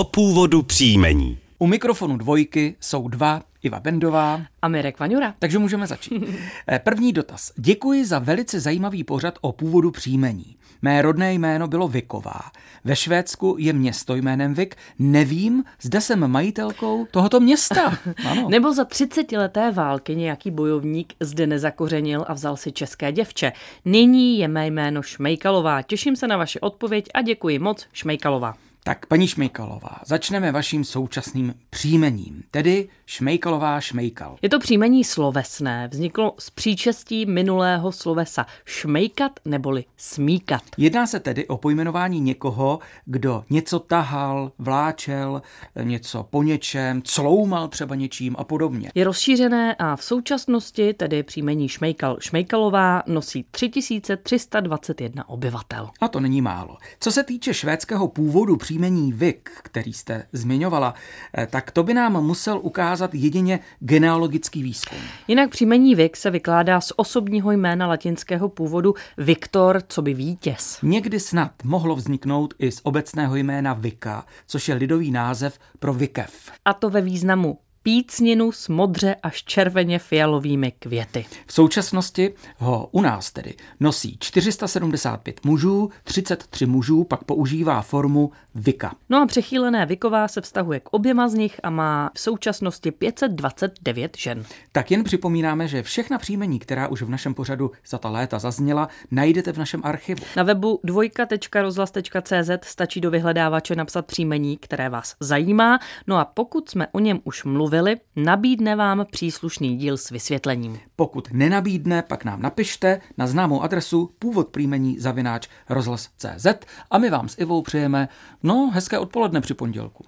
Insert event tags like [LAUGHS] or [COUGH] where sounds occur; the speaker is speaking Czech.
o původu příjmení. U mikrofonu dvojky jsou dva, Iva Bendová a Mirek Vaňura. Takže můžeme začít. [LAUGHS] Eh, první dotaz. Děkuji za velice zajímavý pořad o původu příjmení. Mé rodné jméno bylo Viková. Ve Švédsku je město jménem Vik. Nevím, zda jsem majitelkou tohoto města. [LAUGHS] Ano. Nebo za 30 leté války nějaký bojovník zde nezakořenil a vzal si české děvče. Nyní je mé jméno Šmejkalová. Těším se na vaši odpověď a děkuji moc Šmejkalová. Tak, paní Šmejkalová, začneme vaším současným příjmením, tedy Šmejkalová Šmejkal. Je to příjmení slovesné, vzniklo z příčestí minulého slovesa šmejkat neboli smíkat. Jedná se tedy o pojmenování někoho, kdo něco tahal, vláčel, něco po něčem, cloumal třeba něčím a podobně. Je rozšířené a v současnosti tedy příjmení Šmejkal Šmejkalová nosí 3321 obyvatel. A to není málo. Co se týče švédského původu příjmení Vik, který jste zmiňovala, eh, tak to by nám musel ukázat jedině genealogický výzkum. Jinak příjmení Vik se vykládá z osobního jména latinského původu Viktor, co by vítěz. Někdy snad mohlo vzniknout i z obecného jména Vika, což je lidový název pro vikev. A to ve významu pícninu s modře až červeně fialovými květy. V současnosti ho u nás tedy nosí 475 mužů, 33 mužů pak používá formu Vika. No a přechýlené Viková se vztahuje k oběma z nich a má v současnosti 529 žen. Tak jen připomínáme, že všechna příjmení, která už v našem pořadu za ta léta zazněla, najdete v našem archivu. Na webu dvojka.rozhlas.cz stačí do vyhledávače napsat příjmení, které vás zajímá. No a pokud jsme o něm už mluvili, mluvili, nabídne vám příslušný díl s vysvětlením. Pokud nenabídne, pak nám napište na známou adresu původ příjmení zavináč rozhlas.cz a my vám s Ivou přejeme no hezké odpoledne při pondělku.